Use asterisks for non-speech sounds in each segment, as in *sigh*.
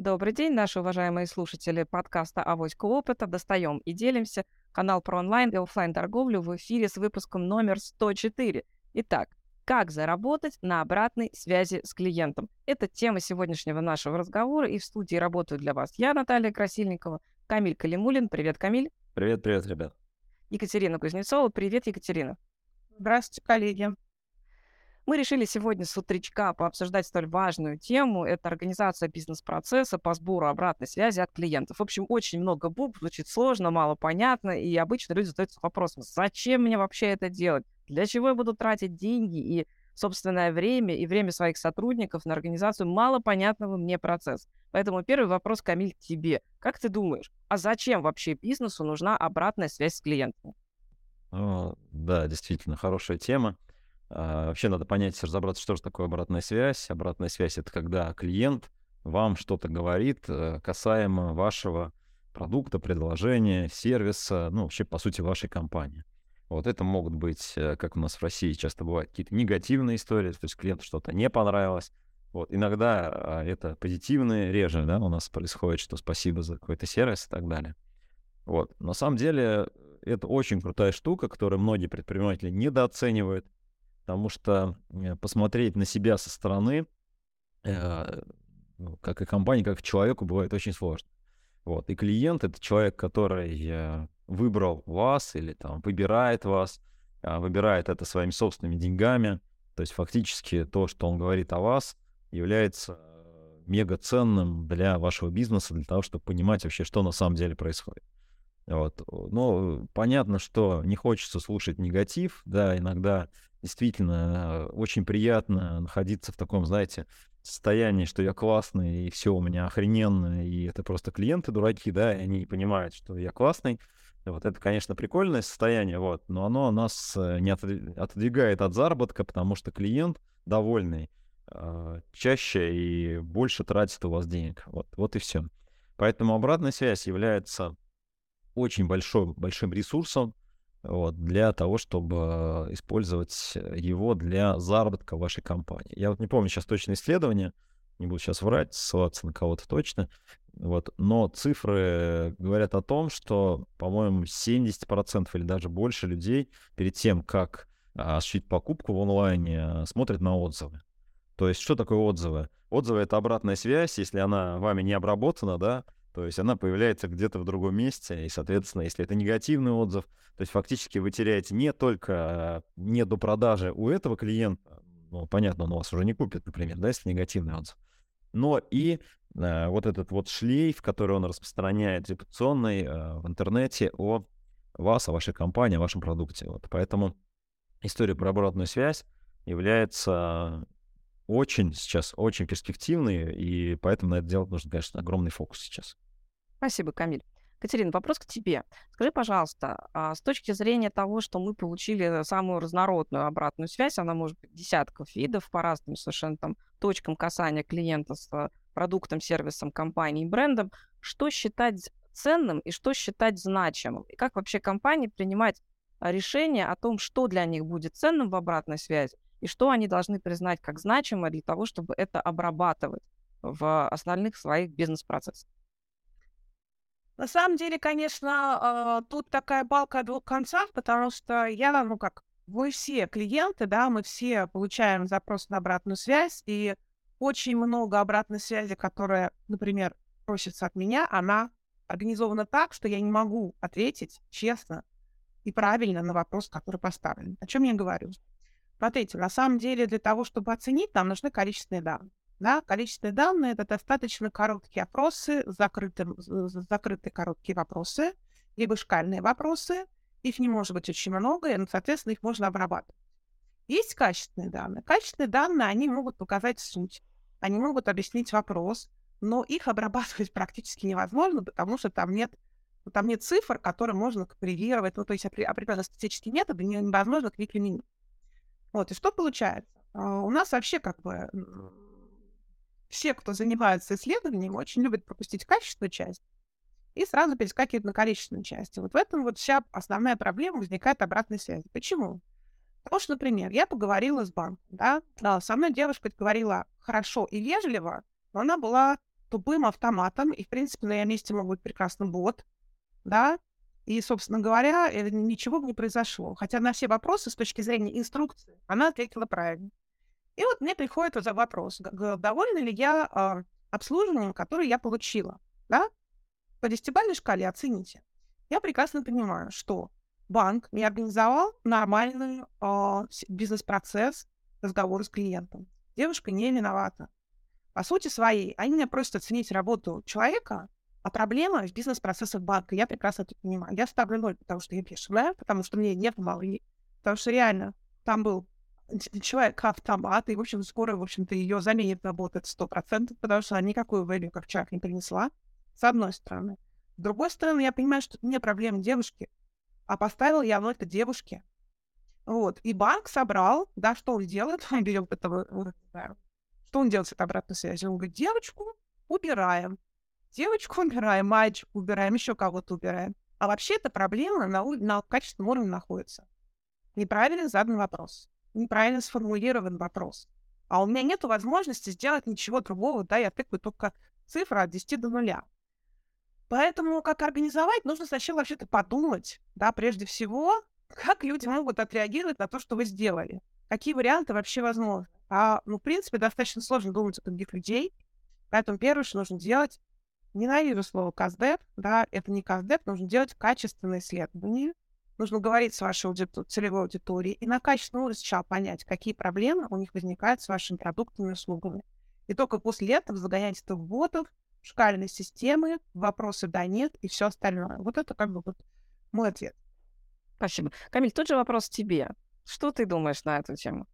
Добрый день, наши уважаемые слушатели подкаста «Авоська опыта». Достаем и делимся. Канал про онлайн и офлайн торговлю в эфире с выпуском номер 104. Итак, как заработать на обратной связи с клиентом? Это тема сегодняшнего нашего разговора, и в студии работаю для вас я, Наталья Красильникова, Камиль Калимулин. Привет, Камиль. Привет, привет, ребят. Екатерина Кузнецова. Привет, Екатерина. Здравствуйте, коллеги. Мы решили сегодня с утречка пообсуждать столь важную тему. Это организация бизнес-процесса по сбору обратной связи от клиентов. В общем, очень много букв, звучит сложно, мало понятно, и обычно люди задаются вопросом, зачем мне вообще это делать? Для чего я буду тратить деньги и собственное время и время своих сотрудников на организацию малопонятного мне процесса? Поэтому первый вопрос, Камиль, к тебе. Как ты думаешь, а зачем вообще бизнесу нужна обратная связь с клиентом? О, да, действительно, хорошая тема. А, вообще надо понять, разобраться, что же такое обратная связь. Обратная связь — это когда клиент вам что-то говорит э, касаемо вашего продукта, предложения, сервиса, ну, вообще, по сути, вашей компании. Вот это могут быть, э, как у нас в России часто бывают, какие-то негативные истории, то есть клиенту что-то не понравилось. Вот иногда а, это позитивные, реже, да, у нас происходит, что спасибо за какой-то сервис и так далее. Вот. На самом деле это очень крутая штука, которую многие предприниматели недооценивают потому что э, посмотреть на себя со стороны, э, ну, как и компании, как и человеку, бывает очень сложно. Вот. И клиент — это человек, который э, выбрал вас или там выбирает вас, а, выбирает это своими собственными деньгами. То есть фактически то, что он говорит о вас, является мега ценным для вашего бизнеса, для того, чтобы понимать вообще, что на самом деле происходит. Вот. Но понятно, что не хочется слушать негатив, да, иногда действительно очень приятно находиться в таком, знаете, состоянии, что я классный, и все у меня охрененно, и это просто клиенты дураки, да, и они понимают, что я классный. Вот это, конечно, прикольное состояние, вот, но оно нас э, не отодвигает от заработка, потому что клиент довольный а, чаще и больше тратит у вас денег. Вот, вот и все. Поэтому обратная связь является очень большим, большим ресурсом, вот, для того, чтобы использовать его для заработка вашей компании. Я вот не помню сейчас точное исследование, не буду сейчас врать, ссылаться на кого-то точно, вот, но цифры говорят о том, что, по-моему, 70% или даже больше людей перед тем, как а, осуществить покупку в онлайне, смотрят на отзывы. То есть что такое отзывы? Отзывы — это обратная связь, если она вами не обработана, да, то есть она появляется где-то в другом месте, и, соответственно, если это негативный отзыв, то есть фактически вы теряете не только не до продажи у этого клиента, ну, понятно, он вас уже не купит, например, да, если негативный отзыв, но и э, вот этот вот шлейф, который он распространяет репутационный э, в интернете о вас, о вашей компании, о вашем продукте. Вот. Поэтому история про обратную связь является очень сейчас, очень перспективной, и поэтому на это делать нужно, конечно, огромный фокус сейчас. Спасибо, Камиль. Катерина, вопрос к тебе. Скажи, пожалуйста, а с точки зрения того, что мы получили самую разнородную обратную связь, она может быть десятков видов по разным совершенно там точкам касания клиента с э, продуктом, сервисом, компанией, брендом, что считать ценным и что считать значимым? И как вообще компании принимать а, решение о том, что для них будет ценным в обратной связи и что они должны признать как значимое для того, чтобы это обрабатывать в остальных своих бизнес-процессах? На самом деле, конечно, а, тут такая балка о двух концах, потому что я, ну как, вы все клиенты, да, мы все получаем запрос на обратную связь, и очень много обратной связи, которая, например, просится от меня, она организована так, что я не могу ответить честно и правильно на вопрос, который поставлен. О чем я говорю? Смотрите, на самом деле для того, чтобы оценить, нам нужны количественные данные. Да, количественные данные — это достаточно короткие опросы, закрытые, закрытые короткие вопросы, либо шкальные вопросы. Их не может быть очень много, и, соответственно, их можно обрабатывать. Есть качественные данные. Качественные данные, они могут показать суть, они могут объяснить вопрос, но их обрабатывать *laughs* практически невозможно, потому что там нет, там нет цифр, которые можно компилировать, ну, то есть определенные статистические методы невозможно к них применить. Вот, и что получается? А, у нас вообще как бы все, кто занимается исследованием, очень любят пропустить качественную часть и сразу перескакивают на количественную часть. И вот в этом вот вся основная проблема возникает обратной связи. Почему? Потому что, например, я поговорила с банком, да, да со мной девушка говорила хорошо и вежливо, но она была тупым автоматом, и, в принципе, на ее месте мог быть прекрасный бот, да, и, собственно говоря, э, ничего не произошло. Хотя на все вопросы с точки зрения инструкции она ответила правильно. И вот мне приходит вот вопрос, довольна ли я э, обслуживанием, которое я получила, да? По десятибалльной шкале оцените. Я прекрасно понимаю, что банк не организовал нормальный э, бизнес-процесс разговора с клиентом. Девушка не виновата. По сути своей, они меня просят оценить работу человека, а проблема в бизнес-процессах банка. Я прекрасно это понимаю. Я ставлю ноль, потому что я бешеная, потому что мне не помогли. Потому что реально там был человек автомат, и, в общем, скоро, в общем-то, ее заменит работать сто процентов, потому что она никакую value как человек не принесла, с одной стороны. С другой стороны, я понимаю, что это не проблема девушки, а поставил я это девушке. Вот. И банк собрал, да, что он делает? Он берет этого, что он делает с этой обратной связью? Он говорит, девочку убираем. Девочку убираем, мальчик убираем, еще кого-то убираем. А вообще эта проблема на, на качественном уровне находится. Неправильно задан вопрос. Неправильно сформулирован вопрос. А у меня нет возможности сделать ничего другого, да, я тыкаю только цифра от 10 до нуля. Поэтому как организовать, нужно сначала вообще-то подумать, да, прежде всего, как люди могут отреагировать на то, что вы сделали. Какие варианты вообще возможны. А, ну, в принципе, достаточно сложно думать о других людей. Поэтому первое, что нужно делать, Ненавижу слово каздеп, да, это не каздеп, нужно делать качественное исследование, нужно говорить с вашей аудитор- целевой аудиторией и на качественном уровне сначала понять, какие проблемы у них возникают с вашими продуктами и услугами. И только после этого загонять это в ботов, в шкальные системы, вопросы да-нет и все остальное. Вот это как бы вот мой ответ. Спасибо. Камиль, тот же вопрос тебе. Что ты думаешь на эту тему?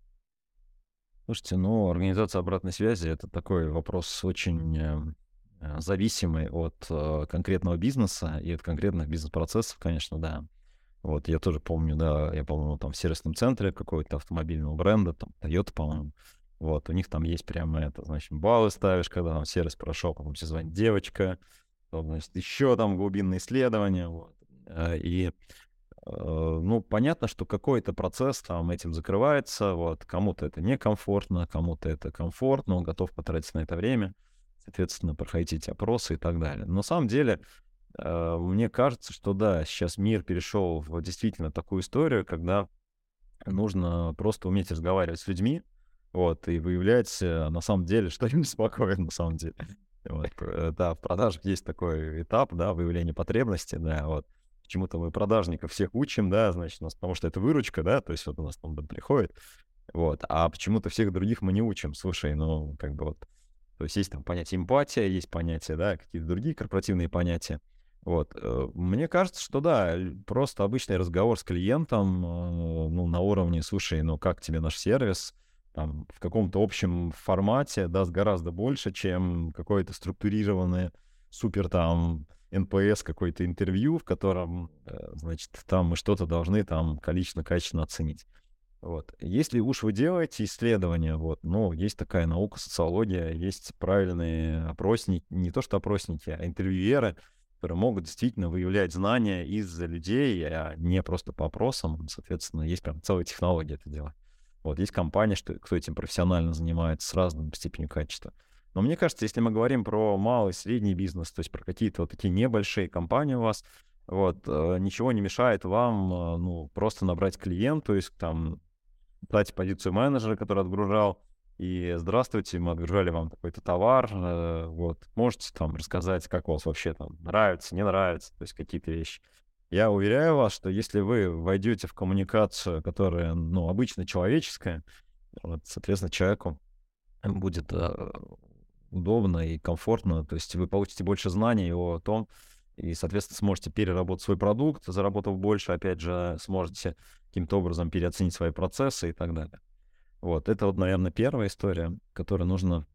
Слушайте, ну, организация обратной связи — это такой вопрос очень Э, зависимый от э, конкретного бизнеса и от конкретных бизнес-процессов, конечно, да. Вот, я тоже помню, да, я, по-моему, там в сервисном центре какого-то автомобильного бренда, там, Toyota, по-моему, вот, у них там есть прямо это, значит, баллы ставишь, когда там сервис прошел, потом тебе звонит девочка, потом, значит, еще там глубинные исследования, вот. Э, и, ну, понятно, что какой-то процесс там этим закрывается, вот, кому-то это некомфортно, кому-то это комфортно, он готов потратить на это время, соответственно, проходить опросы и так далее. Но на самом деле, э, мне кажется, что да, сейчас мир перешел в действительно такую историю, когда нужно просто уметь разговаривать с людьми, вот, и выявлять э, на самом деле, что им беспокоит на самом деле. Вот, э, да, в продажах есть такой этап, да, выявление потребности, да, вот. Почему-то мы продажников всех учим, да, значит, у нас, потому что это выручка, да, то есть вот у нас там приходит, вот, а почему-то всех других мы не учим. Слушай, ну, как бы вот то есть есть там понятие эмпатия, есть понятие, да, какие-то другие корпоративные понятия. Вот. Э, мне кажется, что да, просто обычный разговор с клиентом, э, ну, на уровне, слушай, ну, как тебе наш сервис, там, в каком-то общем формате даст гораздо больше, чем какое-то структурированное супер там NPS какое-то интервью, в котором, э, значит, там мы что-то должны там количественно-качественно оценить. Вот. Если уж вы делаете исследования, вот, ну, есть такая наука, социология, есть правильные опросники, не то что опросники, а интервьюеры, которые могут действительно выявлять знания из людей, а не просто по опросам. Соответственно, есть прям целая технология это делать. Вот, есть компания, что, кто этим профессионально занимается с разной степенью качества. Но мне кажется, если мы говорим про малый, средний бизнес, то есть про какие-то вот такие небольшие компании у вас, вот, э, ничего не мешает вам, э, ну, просто набрать клиент, то есть там дать позицию менеджера, который отгружал, и здравствуйте, мы отгружали вам такой-то товар, э, вот, можете там рассказать, как у вас вообще там нравится, не нравится, то есть какие-то вещи. Я уверяю вас, что если вы войдете в коммуникацию, которая, ну, обычно человеческая, вот, соответственно, человеку будет э, удобно и комфортно, то есть вы получите больше знаний о том, и, соответственно, сможете переработать свой продукт, заработав больше, опять же, сможете каким-то образом переоценить свои процессы и так далее. Вот, это вот, наверное, первая история, которую нужно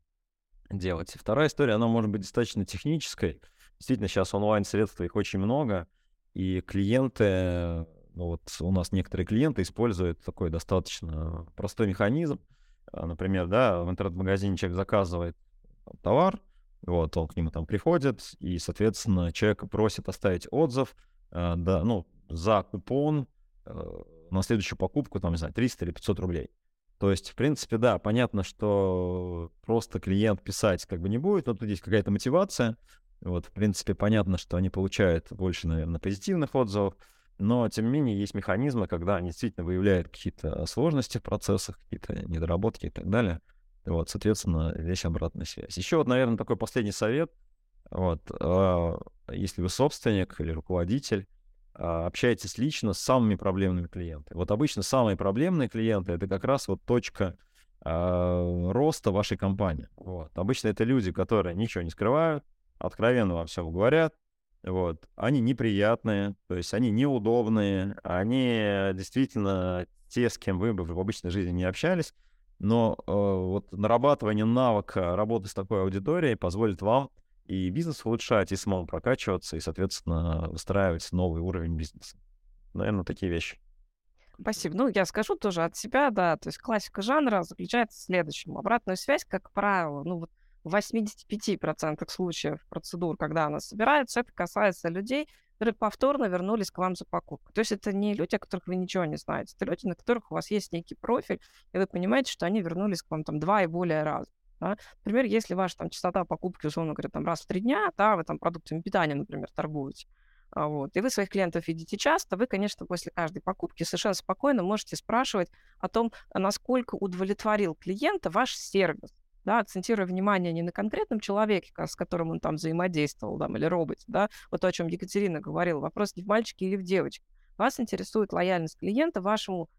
делать. Вторая история, она может быть достаточно технической. Действительно, сейчас онлайн-средств их очень много, и клиенты, ну вот у нас некоторые клиенты используют такой достаточно простой механизм. Например, да, в интернет-магазине человек заказывает товар, вот, он к нему там приходит, и, соответственно, человек просит оставить отзыв, э, да, ну, за купон, э, на следующую покупку, там, не знаю, 300 или 500 рублей. То есть, в принципе, да, понятно, что просто клиент писать как бы не будет, но тут есть какая-то мотивация. Вот, в принципе, понятно, что они получают больше, наверное, позитивных отзывов, но, тем не менее, есть механизмы, когда они действительно выявляют какие-то сложности в процессах, какие-то недоработки и так далее. Вот, соответственно, здесь обратная связь. Еще вот, наверное, такой последний совет. Вот, э, если вы собственник или руководитель, э, общаетесь лично с самыми проблемными клиентами. Вот обычно самые проблемные клиенты — это как раз вот точка э, роста вашей компании. Вот. Обычно это люди, которые ничего не скрывают, откровенно вам все говорят, вот. Они неприятные, то есть они неудобные, они действительно те, с кем вы бы в обычной жизни не общались, но э, вот нарабатывание навыка работы с такой аудиторией позволит вам и бизнес улучшать, и самому прокачиваться, и, соответственно, выстраивать новый уровень бизнеса. Наверное, такие вещи. Спасибо. Ну, я скажу тоже от себя, да, то есть классика жанра заключается в следующем. Обратную связь, как правило, ну вот в 85% случаев процедур, когда она собирается, это касается людей, которые повторно вернулись к вам за покупку. То есть это не люди, о которых вы ничего не знаете, это люди, на которых у вас есть некий профиль, и вы понимаете, что они вернулись к вам там два и более раз. Да? Например, если ваша там частота покупки, условно говоря, там раз в три дня, да, вы там продуктами питания, например, торгуете, а, вот, и вы своих клиентов видите часто, вы, конечно, после каждой покупки совершенно спокойно можете спрашивать о том, насколько удовлетворил клиента ваш сервис да, акцентируя внимание не на конкретном человеке, с которым он там взаимодействовал, там, или роботе, да, вот то, о чем Екатерина говорила, вопрос не в мальчике или в девочке. Вас интересует лояльность клиента вашему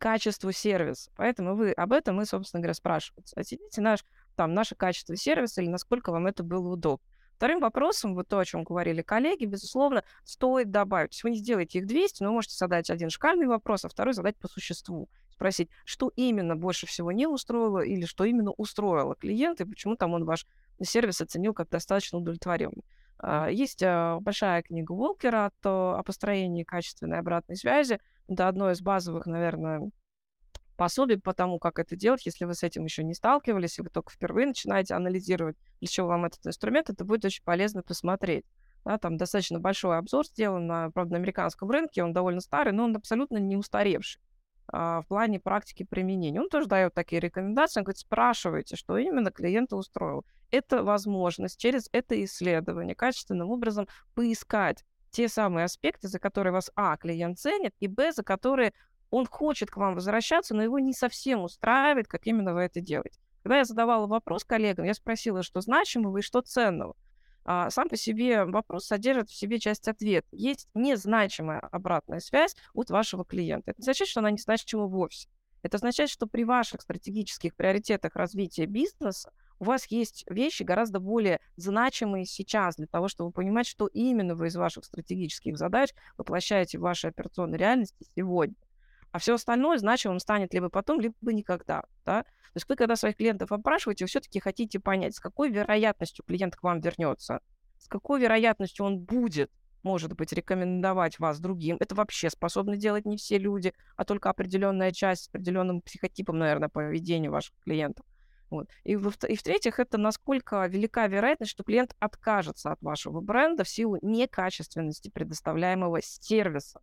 качеству сервиса. Поэтому вы об этом мы, собственно говоря, спрашиваете. Оцените наш, там, наше качество сервиса или насколько вам это было удобно. Вторым вопросом, вот то, о чем говорили коллеги, безусловно, стоит добавить. Вы не сделаете их 200, но вы можете задать один шкальный вопрос, а второй задать по существу спросить, что именно больше всего не устроило или что именно устроило клиента, и почему там он ваш сервис оценил как достаточно удовлетворенный. А, есть а, большая книга Волкера о построении качественной обратной связи. Это одно из базовых, наверное, пособий по тому, как это делать. Если вы с этим еще не сталкивались, и вы только впервые начинаете анализировать, для чего вам этот инструмент, это будет очень полезно посмотреть. Да, там достаточно большой обзор сделан, на, правда, на американском рынке, он довольно старый, но он абсолютно не устаревший в плане практики применения. Он тоже дает такие рекомендации, он говорит, спрашивайте, что именно клиента устроил. Это возможность через это исследование качественным образом поискать те самые аспекты, за которые вас, а, клиент ценит, и, б, за которые он хочет к вам возвращаться, но его не совсем устраивает, как именно вы это делаете. Когда я задавала вопрос коллегам, я спросила, что значимого и что ценного а, сам по себе вопрос содержит в себе часть ответа. Есть незначимая обратная связь от вашего клиента. Это означает, что она не значима вовсе. Это означает, что при ваших стратегических приоритетах развития бизнеса у вас есть вещи гораздо более значимые сейчас для того, чтобы понимать, что именно вы из ваших стратегических задач воплощаете в вашей операционной реальности сегодня. А все остальное значимым станет либо потом, либо никогда. Да? То есть вы, когда своих клиентов опрашиваете, все-таки хотите понять, с какой вероятностью клиент к вам вернется, с какой вероятностью он будет, может быть, рекомендовать вас другим. Это вообще способны делать не все люди, а только определенная часть с определенным психотипом, наверное, поведения ваших клиентов. Вот. И, в- и в-третьих, это насколько велика вероятность, что клиент откажется от вашего бренда в силу некачественности предоставляемого сервиса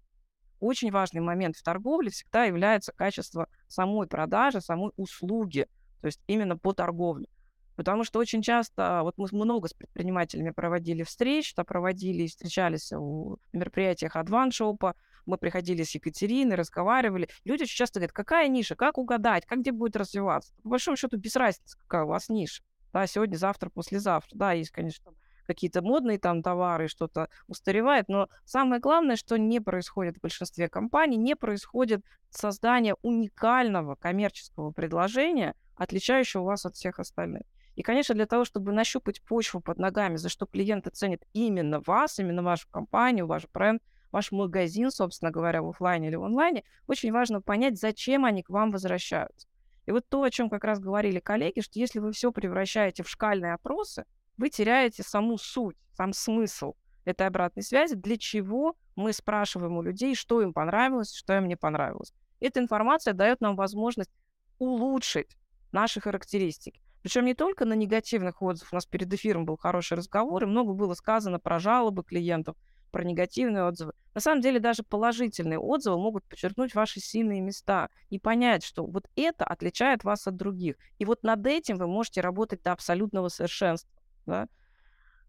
очень важный момент в торговле всегда является качество самой продажи, самой услуги, то есть именно по торговле. Потому что очень часто, вот мы много с предпринимателями проводили встреч, да, проводили и встречались в мероприятиях Адваншопа, мы приходили с Екатериной, разговаривали. Люди очень часто говорят, какая ниша, как угадать, как где будет развиваться. По большому счету без разницы, какая у вас ниша. Да, сегодня, завтра, послезавтра. Да, есть, конечно, какие-то модные там товары, что-то устаревает, но самое главное, что не происходит в большинстве компаний, не происходит создание уникального коммерческого предложения, отличающего вас от всех остальных. И, конечно, для того, чтобы нащупать почву под ногами, за что клиенты ценят именно вас, именно вашу компанию, ваш бренд, ваш магазин, собственно говоря, в офлайне или в онлайне, очень важно понять, зачем они к вам возвращаются. И вот то, о чем как раз говорили коллеги, что если вы все превращаете в шкальные опросы, вы теряете саму суть, сам смысл этой обратной связи, для чего мы спрашиваем у людей, что им понравилось, что им не понравилось. Эта информация дает нам возможность улучшить наши характеристики. Причем не только на негативных отзывах. У нас перед эфиром был хороший разговор, и много было сказано про жалобы клиентов. про негативные отзывы. На самом деле даже положительные отзывы могут подчеркнуть ваши сильные места и понять, что вот это отличает вас от других. И вот над этим вы можете работать до абсолютного совершенства. Да?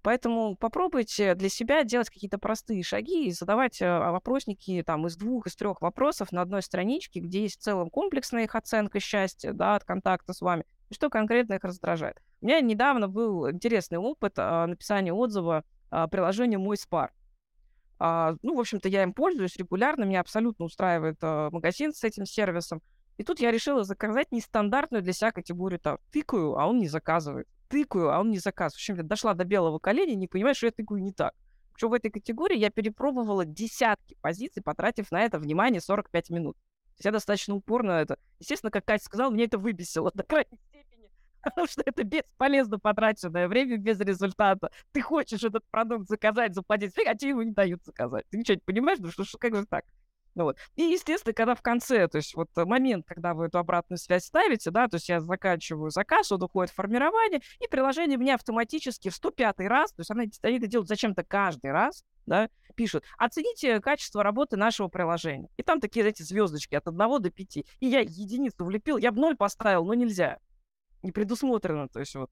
Поэтому попробуйте для себя делать какие-то простые шаги и задавать э, вопросники там, из двух, из трех вопросов на одной страничке, где есть в целом комплексная их оценка счастья да, от контакта с вами, и что конкретно их раздражает. У меня недавно был интересный опыт а, написания отзыва а, приложению «Мой спар». А, ну, в общем-то, я им пользуюсь регулярно, меня абсолютно устраивает а, магазин с этим сервисом. И тут я решила заказать нестандартную для себя категорию там, тыкаю, а он не заказывает тыкаю, а он не заказывает. В общем, я дошла до белого коленя, не понимаю, что я тыкаю не так. Причем в этой категории я перепробовала десятки позиций, потратив на это, внимание, 45 минут. То есть я достаточно упорно это... Естественно, как Катя сказала, мне это выбесило *laughs* до крайней степени, потому что это бесполезно потраченное время без результата. Ты хочешь этот продукт заказать, заплатить, а тебе его не дают заказать. Ты ничего не понимаешь, ну что, что как же так? Ну, вот. И, естественно, когда в конце, то есть вот момент, когда вы эту обратную связь ставите, да, то есть я заканчиваю заказ, он уходит в формирование, и приложение мне автоматически в 105 раз, то есть они, они это делают зачем-то каждый раз, да, пишут, оцените качество работы нашего приложения. И там такие эти звездочки от 1 до 5. И я единицу влепил, я бы 0 поставил, но нельзя. Не предусмотрено, то есть вот.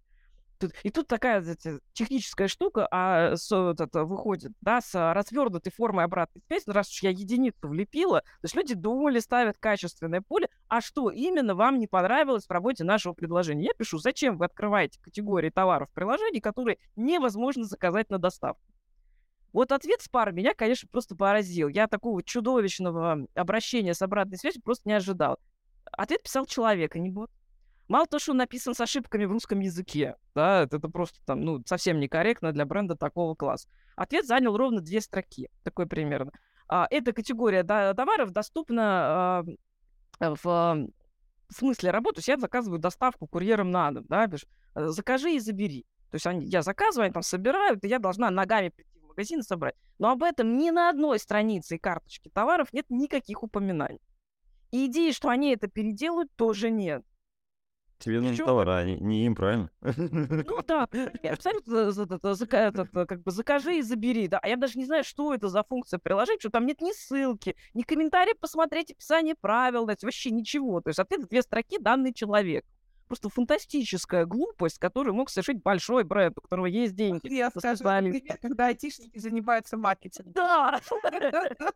И тут такая знаете, техническая штука, а с, вот это, выходит, да, с развернутой формой обратной связи, ну, раз уж я единицу влепила, то есть люди думали, ставят качественное поле, а что именно вам не понравилось в работе нашего предложения? Я пишу, зачем вы открываете категории товаров в приложении, которые невозможно заказать на доставку? Вот ответ с пар меня, конечно, просто поразил. Я такого чудовищного обращения с обратной связью просто не ожидал. Ответ писал человек, а не бот. Мало того, что он написан с ошибками в русском языке, да, это, просто там, ну, совсем некорректно для бренда такого класса. Ответ занял ровно две строки, такой примерно. А, эта категория да, товаров доступна а, в, в смысле работы. То есть я заказываю доставку курьером на дом, да, пишешь, закажи и забери. То есть они, я заказываю, они там собирают, и я должна ногами прийти в магазин и собрать. Но об этом ни на одной странице и карточке товаров нет никаких упоминаний. И идеи, что они это переделают, тоже нет. Тебе нужен товар, а не, не им, правильно? *laughs* Ну да, абсолютно как бы закажи и забери, да. А я даже не знаю, что это за функция приложения, что там нет ни ссылки, ни комментария посмотреть описание правил, вообще ничего. То есть ответ две строки данный человек просто фантастическая глупость, которую мог совершить большой бренд, у которого есть деньги. Я скажу, когда айтишники занимаются маркетингом. Да! *laughs*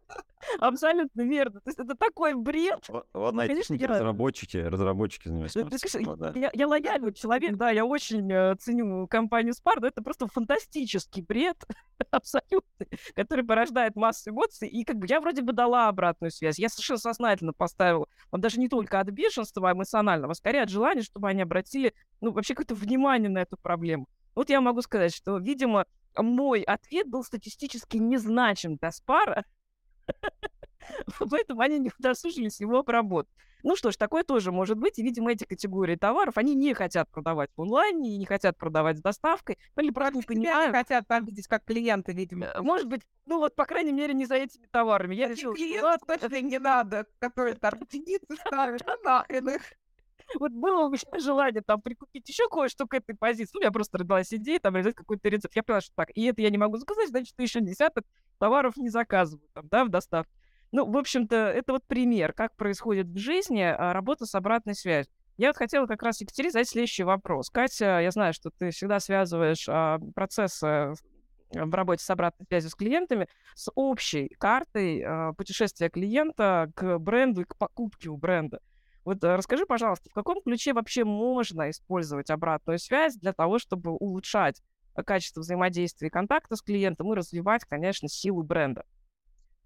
Абсолютно верно. То есть это такой бред. Ладно, айтишники, разработчики, разработчики занимаются Я лояльный человек, да, я очень э, ценю компанию Spar, но это просто фантастический бред, *laughs* абсолютно, который порождает массу эмоций. И как бы я вроде бы дала обратную связь. Я совершенно сознательно поставила, вам даже не только от бешенства эмоционального, а скорее от желания, чтобы они обратили, ну, вообще какое-то внимание на эту проблему. Вот я могу сказать, что, видимо, мой ответ был статистически незначим для спара, *laughs* поэтому они не удосужились его обработать. Ну что ж, такое тоже может быть. И, видимо, эти категории товаров, они не хотят продавать в онлайне, не хотят продавать с доставкой. Ну, или правильно понимаю. хотят выглядеть как клиенты, видимо. Э, может быть, ну вот, по крайней мере, не за этими товарами. Я решил, клиент точно не надо, который там *laughs* единицы ставит, а нахрен их. Вот было у меня желание там прикупить еще кое-что к этой позиции. Ну, я просто родилась идеей, там, резать какой-то рецепт. Я поняла, что так, и это я не могу заказать, значит, еще десяток товаров не заказываю там, да, в доставке. Ну, в общем-то, это вот пример, как происходит в жизни а, работа с обратной связью. Я вот хотела как раз, Екатерине, задать следующий вопрос. Катя, я знаю, что ты всегда связываешь а, процессы в работе с обратной связью с клиентами с общей картой а, путешествия клиента к бренду и к покупке у бренда. Вот э, расскажи, пожалуйста, в каком ключе вообще можно использовать обратную связь для того, чтобы улучшать э, качество взаимодействия и контакта с клиентом и развивать, конечно, силу бренда?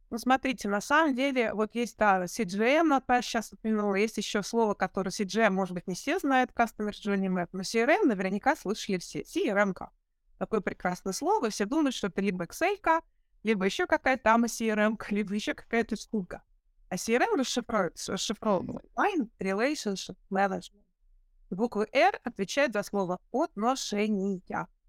Ну, смотрите, на самом деле, вот есть, да, CGM, Наташа сейчас упомянула, есть еще слово, которое CGM, может быть, не все знают, Customer Journey Map, но CRM наверняка слышали все. CRM. -ка. Такое прекрасное слово, все думают, что это либо Excel, либо еще какая-то там CRM, либо еще какая-то штука. А CRM расшифровывается, расшифровывается Client Relationship Management. Буква R отвечает за слово отношения,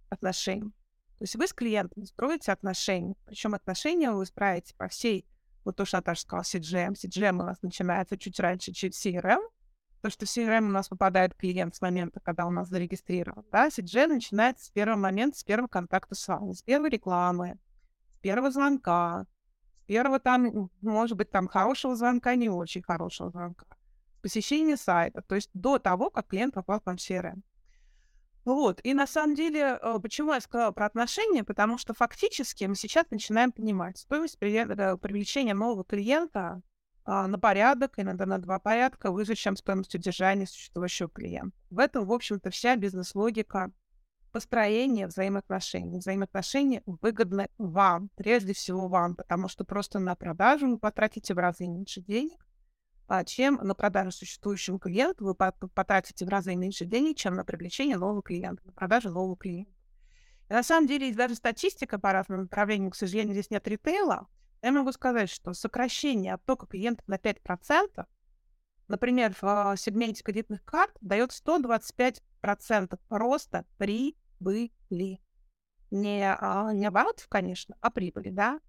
отношения. То есть вы с клиентом строите отношения. Причем отношения вы строите по всей, вот то, что Наташа сказала, CGM. CGM у нас начинается чуть раньше, чем CRM. То, что в CRM у нас попадает клиент с момента, когда у нас зарегистрирован. Да? CGM начинается с первого момента, с первого контакта с вами, с первой рекламы, с первого звонка, первого там, может быть, там хорошего звонка, не очень хорошего звонка, посещения сайта, то есть до того, как клиент попал в CRM. Вот. И на самом деле, э, почему я сказала про отношения? Потому что фактически мы сейчас начинаем понимать, стоимость э, привлечения нового клиента а, на порядок, иногда на два порядка выше, чем стоимость удержания существующего клиента. В этом, в общем-то, вся бизнес-логика построения взаимоотношений. Взаимоотношения выгодны вам, прежде всего вам, потому что просто на продажу вы потратите в разы меньше денег, а, чем на продажу существующего клиента вы потратите в разы меньше денег, чем на привлечение нового клиента, на продажу нового клиента. И на самом деле есть даже статистика по разным направлениям. К сожалению, здесь нет ритейла. Я могу сказать, что сокращение оттока клиентов на 5%, например, в а, сегменте кредитных карт, дает 125% роста прибыли. Не, а, не оборотов, конечно, а прибыли, да?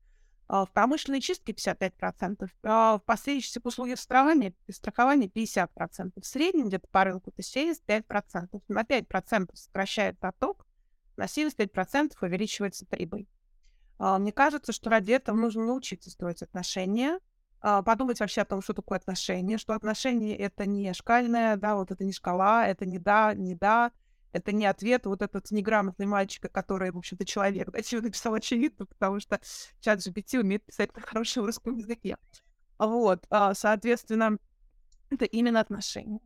А, в промышленной чистке 55%, а в последующих услугах страхования, страхования 50%. В среднем где-то по рынку это 75%. На 5% сокращает поток, на 75% увеличивается прибыль. А, мне кажется, что ради этого нужно научиться строить отношения, подумать вообще о том, что такое отношения, что отношения — это не шкальная, да, вот это не шкала, это не да, не да, это не ответ вот этот неграмотный мальчик, который, в общем-то, человек. Да, чего написал очевидно, потому что чат GPT умеет писать на хорошем русском языке. Вот, а, соответственно, это именно отношения.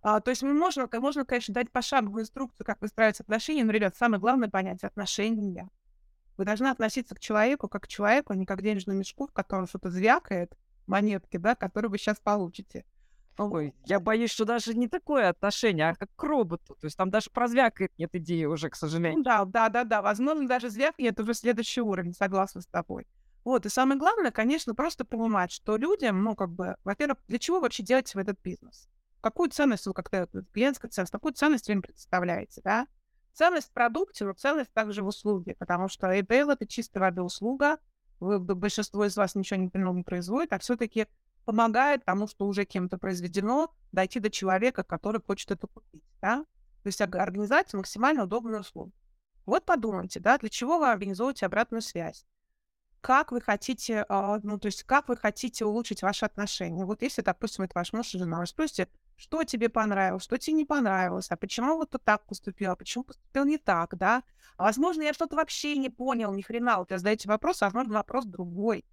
А, то есть мы можем, можно, конечно, дать пошаговую инструкцию, как выстраивать отношения, но, ребят, самое главное понять отношения. Вы должны относиться к человеку как к человеку, а не как к денежному мешку, в котором что-то звякает, монетки, да, которые вы сейчас получите. Ой, я боюсь, что даже не такое отношение, а как к роботу. То есть там даже про звякает нет идеи уже, к сожалению. Да, да, да, да. Возможно, даже звякает это уже следующий уровень, согласна с тобой. Вот, и самое главное, конечно, просто понимать, что людям, ну, как бы, во-первых, для чего вообще делать в этот бизнес? Какую ценность вы как-то, клиентская ценность, какую ценность вы им представляете, да? Ценность в продукте, но ценность также в услуге, потому что ритейл — это чисто воды услуга, вы, большинство из вас ничего не, не производит, а все-таки помогает тому, что уже кем-то произведено, дойти до человека, который хочет это купить, да? То есть организовать максимально удобную услугу. Вот подумайте, да, для чего вы организуете обратную связь? Как вы хотите, э, ну, то есть как вы хотите улучшить ваши отношения? Вот если, допустим, это ваш муж и жена, вы спросите, что тебе понравилось, что тебе не понравилось, а почему вот ты так поступил, а почему поступил не так, да? А возможно, я что-то вообще не понял, ни хрена. Вот я задаете вопрос, а возможно, вопрос другой.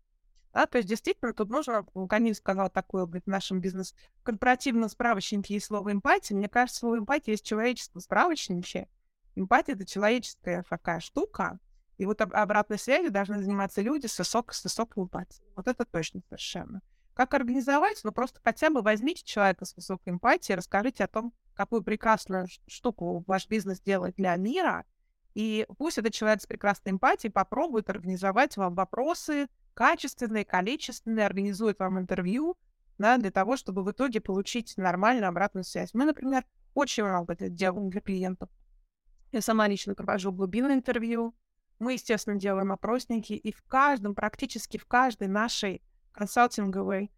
Да, то есть действительно тут нужно, Камиль сказал такое в нашем бизнес-корпоративном справочнике есть слово эмпатия. Мне кажется, слово эмпатия есть человеческое справочнике. Эмпатия — это человеческая такая штука. И вот об обратной связью должны заниматься люди с высокой, с высокой эмпатией. Вот это точно совершенно. Как организовать? Ну, просто хотя бы возьмите человека с высокой эмпатией, расскажите о том, какую прекрасную штуку ваш бизнес делает для мира, и пусть этот человек с прекрасной эмпатией попробует организовать вам вопросы, качественные, количественные, организует вам интервью, да, для того, чтобы в итоге получить нормальную обратную связь. Мы, например, очень много это делаем для клиентов. Я сама лично провожу глубинное интервью. Мы, естественно, делаем опросники, и в каждом, практически в каждой нашей консалтинговой,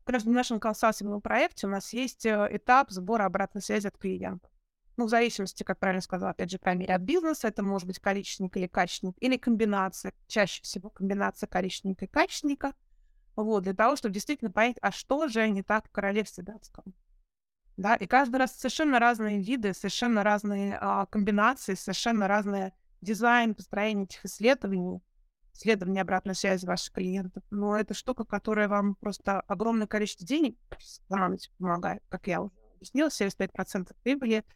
в каждом нашем консалтинговом проекте у нас есть э, этап сбора обратной связи от клиента ну, в зависимости, как правильно сказала, опять же, по мере от бизнеса, это может быть количественник или качественник, или комбинация, чаще всего комбинация количественника и качественника, вот, для того, чтобы действительно понять, а что же не так в королевстве датском. Да, и каждый раз совершенно разные виды, совершенно разные а, комбинации, совершенно разный дизайн построения этих исследований, исследования обратной связи ваших клиентов. Но это штука, которая вам просто огромное количество денег помогает, как я уже объяснила, 75% прибыли —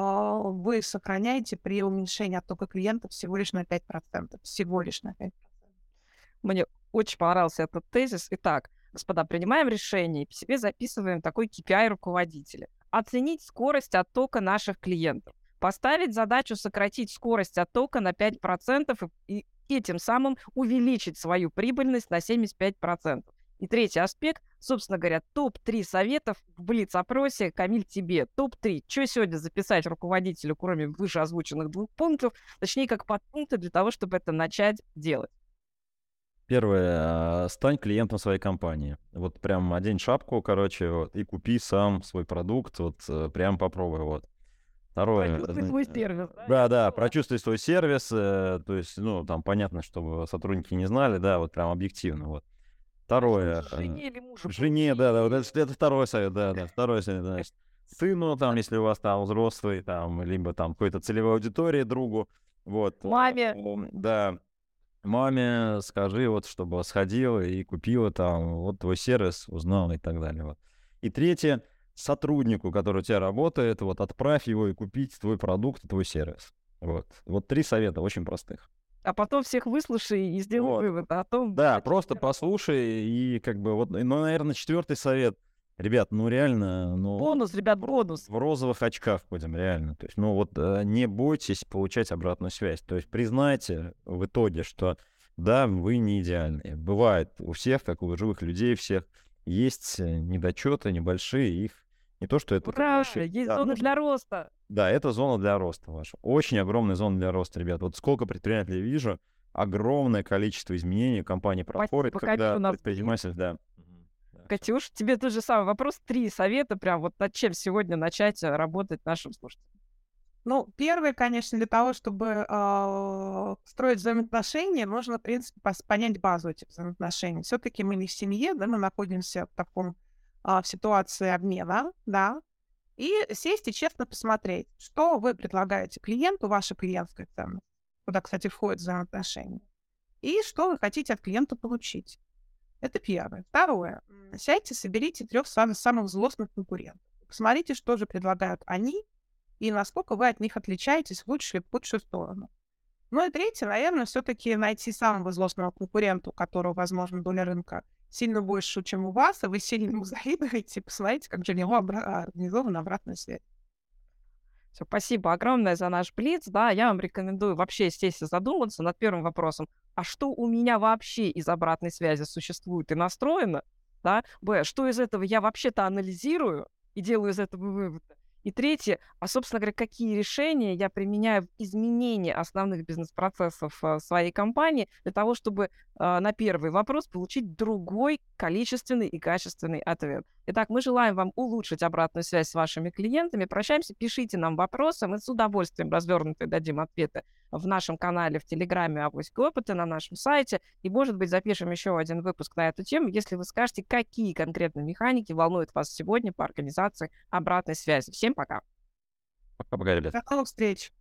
вы сохраняете при уменьшении оттока клиентов всего лишь на 5%. Всего лишь на 5%. Мне очень понравился этот тезис. Итак, господа, принимаем решение и себе записываем такой KPI руководителя. Оценить скорость оттока наших клиентов. Поставить задачу сократить скорость оттока на 5% и, и тем самым увеличить свою прибыльность на 75%. И третий аспект, собственно говоря, топ-3 советов в Блиц-опросе. Камиль, тебе топ-3. Что сегодня записать руководителю, кроме выше озвученных двух пунктов, точнее, как подпункты для того, чтобы это начать делать? Первое, а, стань клиентом своей компании. Вот прям одень шапку, короче, вот, и купи сам свой продукт, вот э, прям попробуй, вот. Второе. Прочувствуй свой сервис. Да, да, прочувствуй свой сервис. э, То есть, ну, там понятно, чтобы сотрудники не знали, да, вот прям объективно. Вот. Второе. э, Жене или мужу. Жене, да, да, вот это, это второй совет, да, да, второй совет, значит. Сыну, там, если у вас там взрослый, там, либо там какой-то целевой аудитории, другу, вот. Маме. Да, маме скажи, вот, чтобы сходила и купила там, вот твой сервис, узнала и так далее, вот. И третье, сотруднику, который у тебя работает, вот, отправь его и купить твой продукт, твой сервис. Вот. Вот три совета очень простых. А потом всех выслушай и сделай Вот. вывод о том, Да, просто послушай и как бы вот, ну, наверное, четвертый совет. Ребят, ну реально, ну Бонус, ребят, бонус. в розовых очках будем реально. То есть, ну вот э, не бойтесь получать обратную связь. То есть признайте в итоге, что да, вы не идеальные. Бывает у всех, как у живых людей всех, есть э, недочеты небольшие, их не то, что это... Ура, большие- есть да, зона ну, для роста. да, это зона для роста ваша. Очень огромная зона для роста, ребят. Вот сколько предпринимателей вижу, огромное количество изменений компании проходит, когда нас предприниматель, да. Катюш, тебе тот же самый вопрос. Три совета прям вот над чем сегодня начать э, работать нашим слушателям. Ну, первое, конечно, для того, чтобы а, строить взаимоотношения, нужно, в принципе, понять базу этих взаимоотношений. Все-таки мы не в семье, да, мы находимся в таком а, в ситуации обмена, да, и сесть и честно посмотреть, что вы предлагаете клиенту, ваша клиентская ценность, куда, кстати, входит взаимоотношения, и что вы хотите от клиента получить. Это первое. Второе. Сядьте, соберите трех самых, самых злостных конкурентов. Посмотрите, что же предлагают они, и насколько вы от них отличаетесь в лучшую или в худшую сторону. Ну и третье, наверное, все-таки найти самого злостного конкурента, у которого, возможно, доля рынка сильно больше, чем у вас, и вы сильно ему *laughs* завидуете, посмотрите, как же него обра- организована обратная связь. Все, спасибо огромное за наш блиц. Да, я вам рекомендую вообще и задуматься над первым вопросом. А что у меня вообще из обратной связи существует и настроено? Да? Б, что из этого я вообще-то анализирую и делаю из этого выводы? И третье, а, собственно говоря, какие решения я применяю в изменении основных бизнес-процессов э, своей компании для того, чтобы э, на первый вопрос получить другой количественный и качественный ответ. Итак, мы желаем вам улучшить обратную связь с вашими клиентами. Прощаемся, пишите нам вопросы, мы с удовольствием развернуто дадим ответы в нашем канале, в Телеграме «Авоськи опыты», на нашем сайте. И, может быть, запишем еще один выпуск на эту тему, если вы скажете, какие конкретно механики волнуют вас сегодня по организации обратной связи. Всем пока! Пока-пока, ребят. До новых встреч!